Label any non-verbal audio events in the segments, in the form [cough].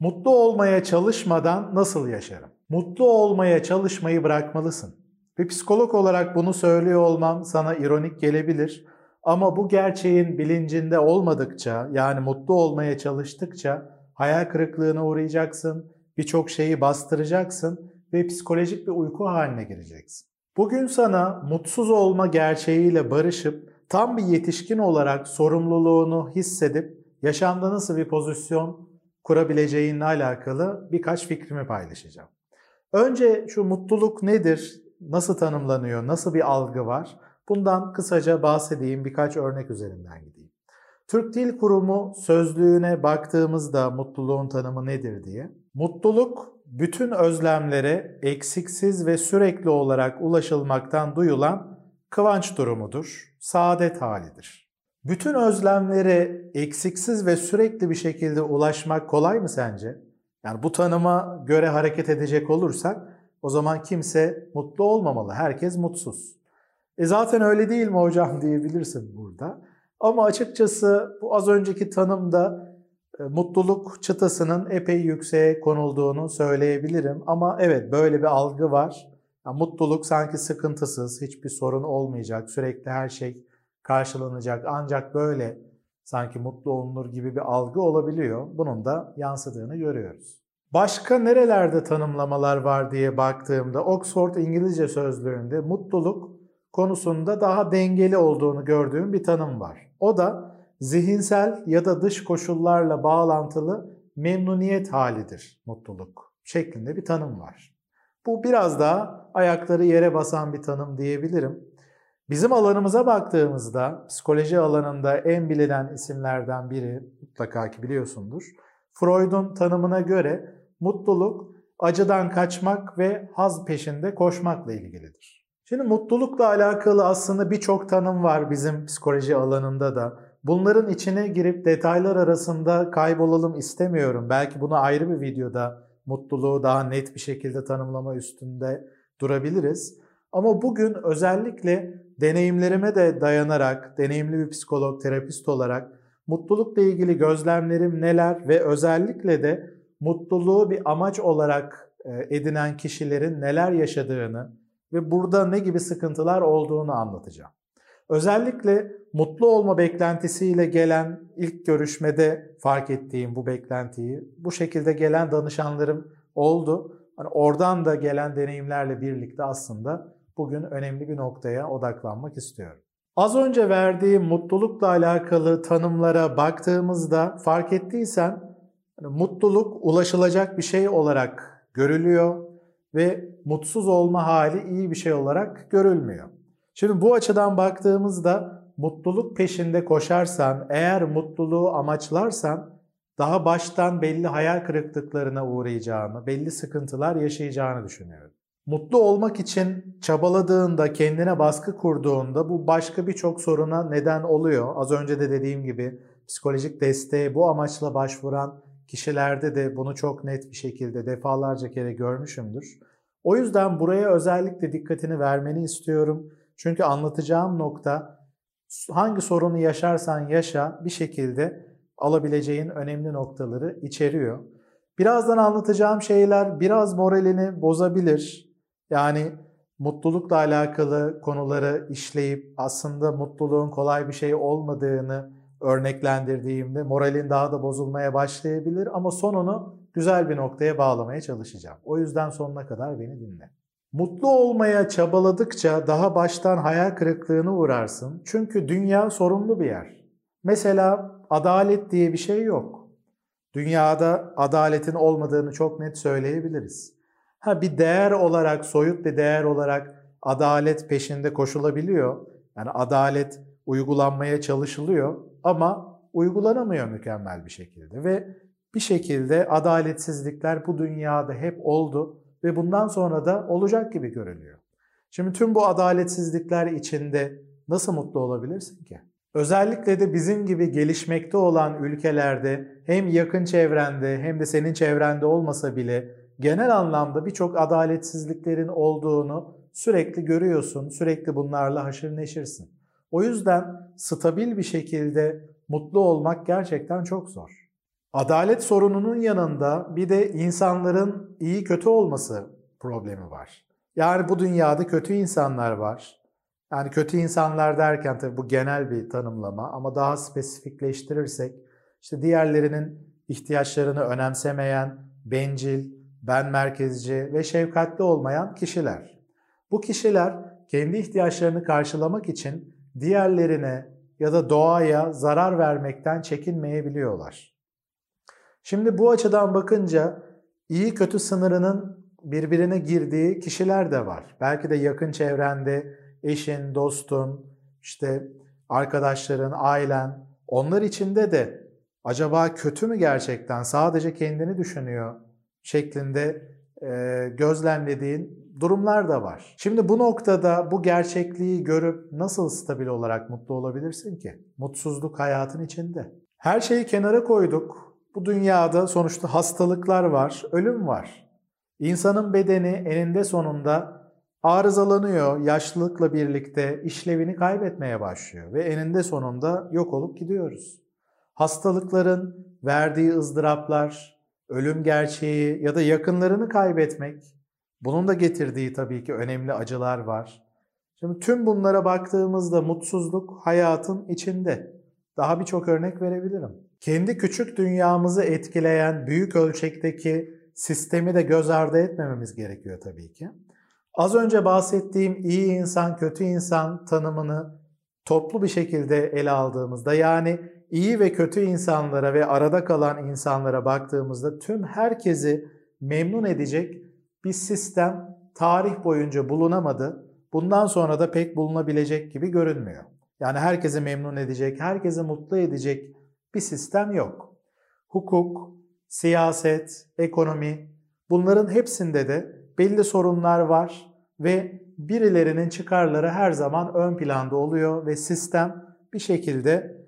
Mutlu olmaya çalışmadan nasıl yaşarım? Mutlu olmaya çalışmayı bırakmalısın. Bir psikolog olarak bunu söylüyor olmam sana ironik gelebilir. Ama bu gerçeğin bilincinde olmadıkça, yani mutlu olmaya çalıştıkça hayal kırıklığına uğrayacaksın, birçok şeyi bastıracaksın ve psikolojik bir uyku haline gireceksin. Bugün sana mutsuz olma gerçeğiyle barışıp tam bir yetişkin olarak sorumluluğunu hissedip yaşamda nasıl bir pozisyon kurabileceğinle alakalı birkaç fikrimi paylaşacağım. Önce şu mutluluk nedir, nasıl tanımlanıyor, nasıl bir algı var? Bundan kısaca bahsedeyim, birkaç örnek üzerinden gideyim. Türk Dil Kurumu sözlüğüne baktığımızda mutluluğun tanımı nedir diye. Mutluluk bütün özlemlere eksiksiz ve sürekli olarak ulaşılmaktan duyulan kıvanç durumudur, saadet halidir. Bütün özlemlere eksiksiz ve sürekli bir şekilde ulaşmak kolay mı sence? Yani bu tanıma göre hareket edecek olursak o zaman kimse mutlu olmamalı, herkes mutsuz. E zaten öyle değil mi hocam [laughs] diyebilirsin burada. Ama açıkçası bu az önceki tanımda e, mutluluk çıtasının epey yükseğe konulduğunu söyleyebilirim. Ama evet böyle bir algı var. Yani mutluluk sanki sıkıntısız, hiçbir sorun olmayacak, sürekli her şey karşılanacak. Ancak böyle sanki mutlu olunur gibi bir algı olabiliyor. Bunun da yansıdığını görüyoruz. Başka nerelerde tanımlamalar var diye baktığımda Oxford İngilizce Sözlüğü'nde mutluluk konusunda daha dengeli olduğunu gördüğüm bir tanım var. O da zihinsel ya da dış koşullarla bağlantılı memnuniyet halidir mutluluk şeklinde bir tanım var. Bu biraz daha ayakları yere basan bir tanım diyebilirim. Bizim alanımıza baktığımızda psikoloji alanında en bilinen isimlerden biri mutlaka ki biliyorsundur. Freud'un tanımına göre mutluluk acıdan kaçmak ve haz peşinde koşmakla ilgilidir. Şimdi mutlulukla alakalı aslında birçok tanım var bizim psikoloji alanında da. Bunların içine girip detaylar arasında kaybolalım istemiyorum. Belki bunu ayrı bir videoda mutluluğu daha net bir şekilde tanımlama üstünde durabiliriz. Ama bugün özellikle deneyimlerime de dayanarak, deneyimli bir psikolog, terapist olarak mutlulukla ilgili gözlemlerim neler ve özellikle de mutluluğu bir amaç olarak e, edinen kişilerin neler yaşadığını ve burada ne gibi sıkıntılar olduğunu anlatacağım. Özellikle mutlu olma beklentisiyle gelen ilk görüşmede fark ettiğim bu beklentiyi, bu şekilde gelen danışanlarım oldu. Hani oradan da gelen deneyimlerle birlikte aslında bugün önemli bir noktaya odaklanmak istiyorum. Az önce verdiğim mutlulukla alakalı tanımlara baktığımızda fark ettiysen hani mutluluk ulaşılacak bir şey olarak görülüyor ve mutsuz olma hali iyi bir şey olarak görülmüyor. Şimdi bu açıdan baktığımızda mutluluk peşinde koşarsan, eğer mutluluğu amaçlarsan daha baştan belli hayal kırıklıklarına uğrayacağını, belli sıkıntılar yaşayacağını düşünüyorum. Mutlu olmak için çabaladığında, kendine baskı kurduğunda bu başka birçok soruna neden oluyor. Az önce de dediğim gibi psikolojik desteğe bu amaçla başvuran kişilerde de bunu çok net bir şekilde defalarca kere görmüşümdür. O yüzden buraya özellikle dikkatini vermeni istiyorum. Çünkü anlatacağım nokta hangi sorunu yaşarsan yaşa bir şekilde alabileceğin önemli noktaları içeriyor. Birazdan anlatacağım şeyler biraz moralini bozabilir. Yani mutlulukla alakalı konuları işleyip aslında mutluluğun kolay bir şey olmadığını örneklendirdiğimde moralin daha da bozulmaya başlayabilir ama sonunu güzel bir noktaya bağlamaya çalışacağım. O yüzden sonuna kadar beni dinle. Mutlu olmaya çabaladıkça daha baştan hayal kırıklığına uğrarsın. Çünkü dünya sorumlu bir yer. Mesela adalet diye bir şey yok. Dünyada adaletin olmadığını çok net söyleyebiliriz. Ha bir değer olarak, soyut bir değer olarak adalet peşinde koşulabiliyor. Yani adalet uygulanmaya çalışılıyor ama uygulanamıyor mükemmel bir şekilde ve bir şekilde adaletsizlikler bu dünyada hep oldu ve bundan sonra da olacak gibi görünüyor. Şimdi tüm bu adaletsizlikler içinde nasıl mutlu olabilirsin ki? Özellikle de bizim gibi gelişmekte olan ülkelerde hem yakın çevrende hem de senin çevrende olmasa bile genel anlamda birçok adaletsizliklerin olduğunu sürekli görüyorsun, sürekli bunlarla haşır neşirsin. O yüzden stabil bir şekilde mutlu olmak gerçekten çok zor. Adalet sorununun yanında bir de insanların iyi kötü olması problemi var. Yani bu dünyada kötü insanlar var. Yani kötü insanlar derken tabii bu genel bir tanımlama ama daha spesifikleştirirsek işte diğerlerinin ihtiyaçlarını önemsemeyen, bencil, ben merkezci ve şefkatli olmayan kişiler. Bu kişiler kendi ihtiyaçlarını karşılamak için diğerlerine ya da doğaya zarar vermekten çekinmeyebiliyorlar. Şimdi bu açıdan bakınca iyi kötü sınırının birbirine girdiği kişiler de var. Belki de yakın çevrende eşin, dostun, işte arkadaşların, ailen onlar içinde de acaba kötü mü gerçekten sadece kendini düşünüyor şeklinde e, gözlemlediğin durumlar da var. Şimdi bu noktada bu gerçekliği görüp nasıl stabil olarak mutlu olabilirsin ki? Mutsuzluk hayatın içinde. Her şeyi kenara koyduk. Bu dünyada sonuçta hastalıklar var, ölüm var. İnsanın bedeni eninde sonunda arızalanıyor, yaşlılıkla birlikte işlevini kaybetmeye başlıyor ve eninde sonunda yok olup gidiyoruz. Hastalıkların verdiği ızdıraplar, ölüm gerçeği ya da yakınlarını kaybetmek, bunun da getirdiği tabii ki önemli acılar var. Şimdi tüm bunlara baktığımızda mutsuzluk hayatın içinde. Daha birçok örnek verebilirim. Kendi küçük dünyamızı etkileyen büyük ölçekteki sistemi de göz ardı etmememiz gerekiyor tabii ki. Az önce bahsettiğim iyi insan, kötü insan tanımını toplu bir şekilde ele aldığımızda yani iyi ve kötü insanlara ve arada kalan insanlara baktığımızda tüm herkesi memnun edecek bir sistem tarih boyunca bulunamadı. Bundan sonra da pek bulunabilecek gibi görünmüyor. Yani herkesi memnun edecek, herkesi mutlu edecek bir sistem yok. Hukuk, siyaset, ekonomi bunların hepsinde de belli sorunlar var ve birilerinin çıkarları her zaman ön planda oluyor ve sistem bir şekilde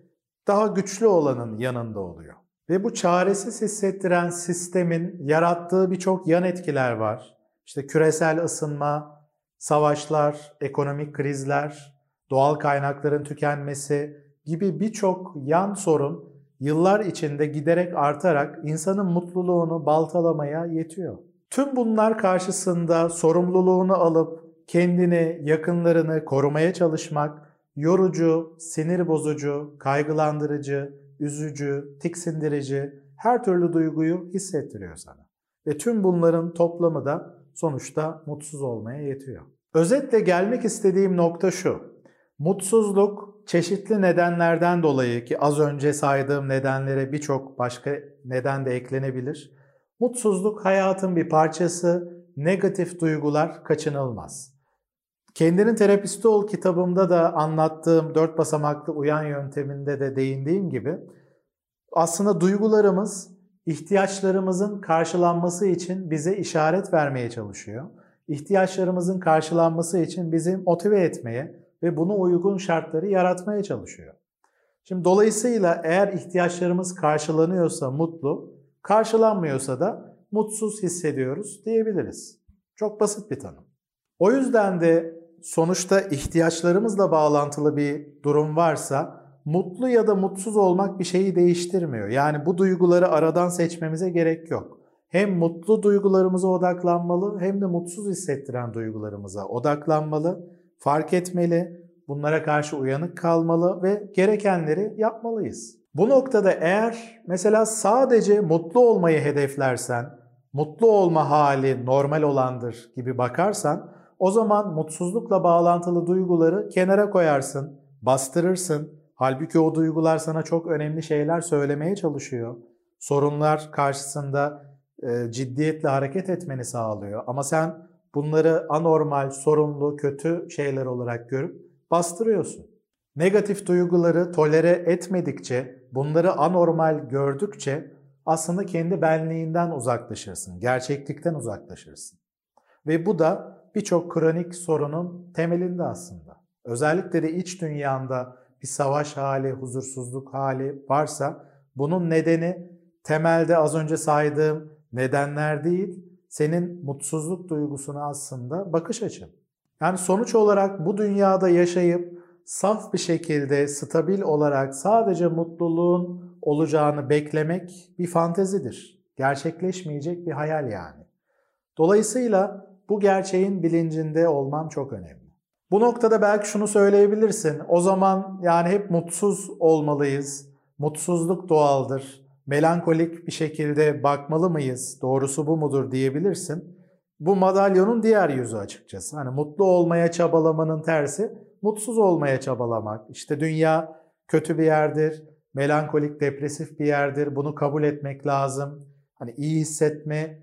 daha güçlü olanın yanında oluyor. Ve bu çaresiz hissettiren sistemin yarattığı birçok yan etkiler var. İşte küresel ısınma, savaşlar, ekonomik krizler, doğal kaynakların tükenmesi gibi birçok yan sorun yıllar içinde giderek artarak insanın mutluluğunu baltalamaya yetiyor. Tüm bunlar karşısında sorumluluğunu alıp kendini, yakınlarını korumaya çalışmak yorucu, sinir bozucu, kaygılandırıcı, üzücü, tiksindirici her türlü duyguyu hissettiriyor sana. Ve tüm bunların toplamı da sonuçta mutsuz olmaya yetiyor. Özetle gelmek istediğim nokta şu. Mutsuzluk çeşitli nedenlerden dolayı ki az önce saydığım nedenlere birçok başka neden de eklenebilir. Mutsuzluk hayatın bir parçası, negatif duygular kaçınılmaz. Kendinin terapisti ol kitabımda da anlattığım dört basamaklı uyan yönteminde de değindiğim gibi aslında duygularımız ihtiyaçlarımızın karşılanması için bize işaret vermeye çalışıyor. İhtiyaçlarımızın karşılanması için bizi motive etmeye ve buna uygun şartları yaratmaya çalışıyor. Şimdi dolayısıyla eğer ihtiyaçlarımız karşılanıyorsa mutlu, karşılanmıyorsa da mutsuz hissediyoruz diyebiliriz. Çok basit bir tanım. O yüzden de sonuçta ihtiyaçlarımızla bağlantılı bir durum varsa mutlu ya da mutsuz olmak bir şeyi değiştirmiyor. Yani bu duyguları aradan seçmemize gerek yok. Hem mutlu duygularımıza odaklanmalı hem de mutsuz hissettiren duygularımıza odaklanmalı, fark etmeli, bunlara karşı uyanık kalmalı ve gerekenleri yapmalıyız. Bu noktada eğer mesela sadece mutlu olmayı hedeflersen, mutlu olma hali normal olandır gibi bakarsan o zaman mutsuzlukla bağlantılı duyguları kenara koyarsın, bastırırsın. Halbuki o duygular sana çok önemli şeyler söylemeye çalışıyor. Sorunlar karşısında e, ciddiyetle hareket etmeni sağlıyor. Ama sen bunları anormal, sorunlu, kötü şeyler olarak görüp bastırıyorsun. Negatif duyguları tolere etmedikçe, bunları anormal gördükçe aslında kendi benliğinden uzaklaşırsın, gerçeklikten uzaklaşırsın. Ve bu da birçok kronik sorunun temelinde aslında. Özellikle de iç dünyanda bir savaş hali, huzursuzluk hali varsa bunun nedeni temelde az önce saydığım nedenler değil, senin mutsuzluk duygusuna aslında bakış açın. Yani sonuç olarak bu dünyada yaşayıp saf bir şekilde stabil olarak sadece mutluluğun olacağını beklemek bir fantezidir. Gerçekleşmeyecek bir hayal yani. Dolayısıyla bu gerçeğin bilincinde olman çok önemli. Bu noktada belki şunu söyleyebilirsin. O zaman yani hep mutsuz olmalıyız. Mutsuzluk doğaldır. Melankolik bir şekilde bakmalı mıyız? Doğrusu bu mudur diyebilirsin. Bu madalyonun diğer yüzü açıkçası. Hani mutlu olmaya çabalamanın tersi mutsuz olmaya çabalamak. İşte dünya kötü bir yerdir, melankolik, depresif bir yerdir. Bunu kabul etmek lazım. Hani iyi hissetme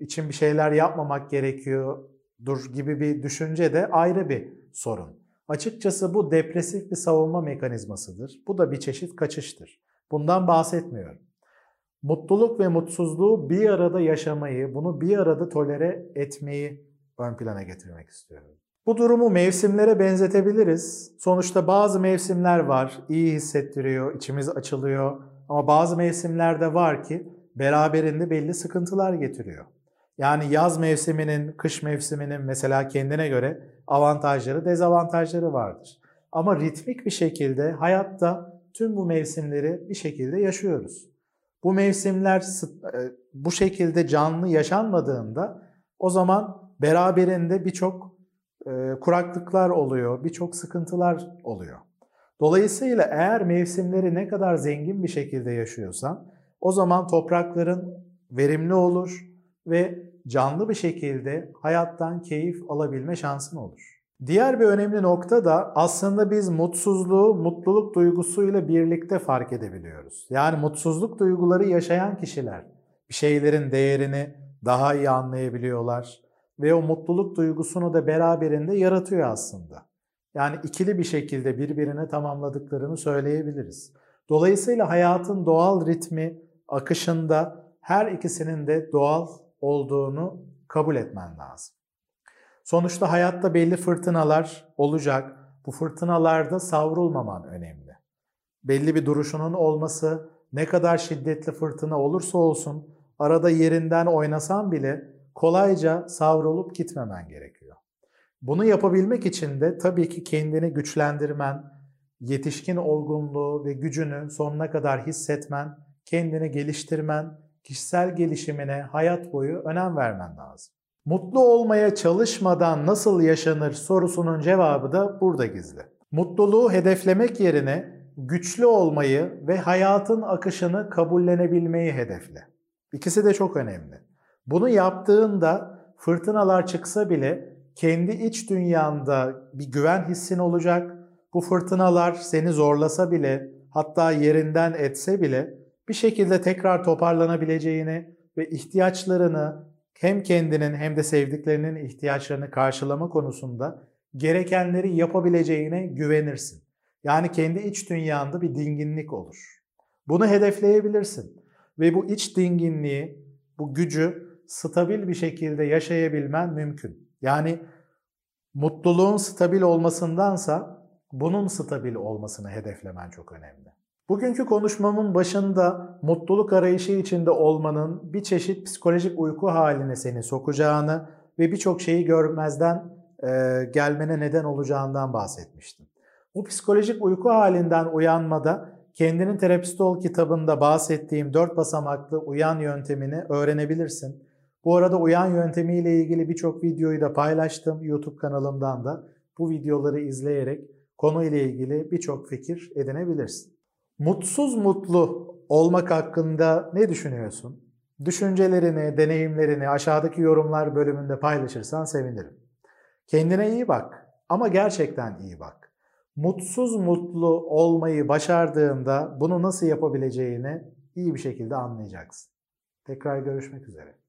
için bir şeyler yapmamak gerekiyordur gibi bir düşünce de ayrı bir sorun. Açıkçası bu depresif bir savunma mekanizmasıdır. Bu da bir çeşit kaçıştır. Bundan bahsetmiyorum. Mutluluk ve mutsuzluğu bir arada yaşamayı, bunu bir arada tolere etmeyi ön plana getirmek istiyorum. Bu durumu mevsimlere benzetebiliriz. Sonuçta bazı mevsimler var, iyi hissettiriyor, içimiz açılıyor. Ama bazı mevsimler de var ki beraberinde belli sıkıntılar getiriyor. Yani yaz mevsiminin, kış mevsiminin mesela kendine göre avantajları, dezavantajları vardır. Ama ritmik bir şekilde hayatta tüm bu mevsimleri bir şekilde yaşıyoruz. Bu mevsimler e, bu şekilde canlı yaşanmadığında o zaman beraberinde birçok e, kuraklıklar oluyor, birçok sıkıntılar oluyor. Dolayısıyla eğer mevsimleri ne kadar zengin bir şekilde yaşıyorsan o zaman toprakların verimli olur ve canlı bir şekilde hayattan keyif alabilme şansın olur. Diğer bir önemli nokta da aslında biz mutsuzluğu mutluluk duygusuyla birlikte fark edebiliyoruz. Yani mutsuzluk duyguları yaşayan kişiler bir şeylerin değerini daha iyi anlayabiliyorlar ve o mutluluk duygusunu da beraberinde yaratıyor aslında. Yani ikili bir şekilde birbirine tamamladıklarını söyleyebiliriz. Dolayısıyla hayatın doğal ritmi, akışında her ikisinin de doğal olduğunu kabul etmen lazım. Sonuçta hayatta belli fırtınalar olacak. Bu fırtınalarda savrulmaman önemli. Belli bir duruşunun olması, ne kadar şiddetli fırtına olursa olsun arada yerinden oynasan bile kolayca savrulup gitmemen gerekiyor. Bunu yapabilmek için de tabii ki kendini güçlendirmen, yetişkin olgunluğu ve gücünü sonuna kadar hissetmen, kendini geliştirmen, kişisel gelişimine hayat boyu önem vermen lazım. Mutlu olmaya çalışmadan nasıl yaşanır sorusunun cevabı da burada gizli. Mutluluğu hedeflemek yerine güçlü olmayı ve hayatın akışını kabullenebilmeyi hedefle. İkisi de çok önemli. Bunu yaptığında fırtınalar çıksa bile kendi iç dünyanda bir güven hissin olacak. Bu fırtınalar seni zorlasa bile, hatta yerinden etse bile bir şekilde tekrar toparlanabileceğini ve ihtiyaçlarını hem kendinin hem de sevdiklerinin ihtiyaçlarını karşılama konusunda gerekenleri yapabileceğine güvenirsin. Yani kendi iç dünyanda bir dinginlik olur. Bunu hedefleyebilirsin ve bu iç dinginliği, bu gücü stabil bir şekilde yaşayabilmen mümkün. Yani mutluluğun stabil olmasındansa bunun stabil olmasını hedeflemen çok önemli. Bugünkü konuşmamın başında mutluluk arayışı içinde olmanın bir çeşit psikolojik uyku haline seni sokacağını ve birçok şeyi görmezden e, gelmene neden olacağından bahsetmiştim. Bu psikolojik uyku halinden uyanmada Kendinin Terapist Ol kitabında bahsettiğim dört basamaklı uyan yöntemini öğrenebilirsin. Bu arada uyan yöntemiyle ilgili birçok videoyu da paylaştım YouTube kanalımdan da. Bu videoları izleyerek konuyla ilgili birçok fikir edinebilirsin. Mutsuz mutlu olmak hakkında ne düşünüyorsun? Düşüncelerini, deneyimlerini aşağıdaki yorumlar bölümünde paylaşırsan sevinirim. Kendine iyi bak ama gerçekten iyi bak. Mutsuz mutlu olmayı başardığında bunu nasıl yapabileceğini iyi bir şekilde anlayacaksın. Tekrar görüşmek üzere.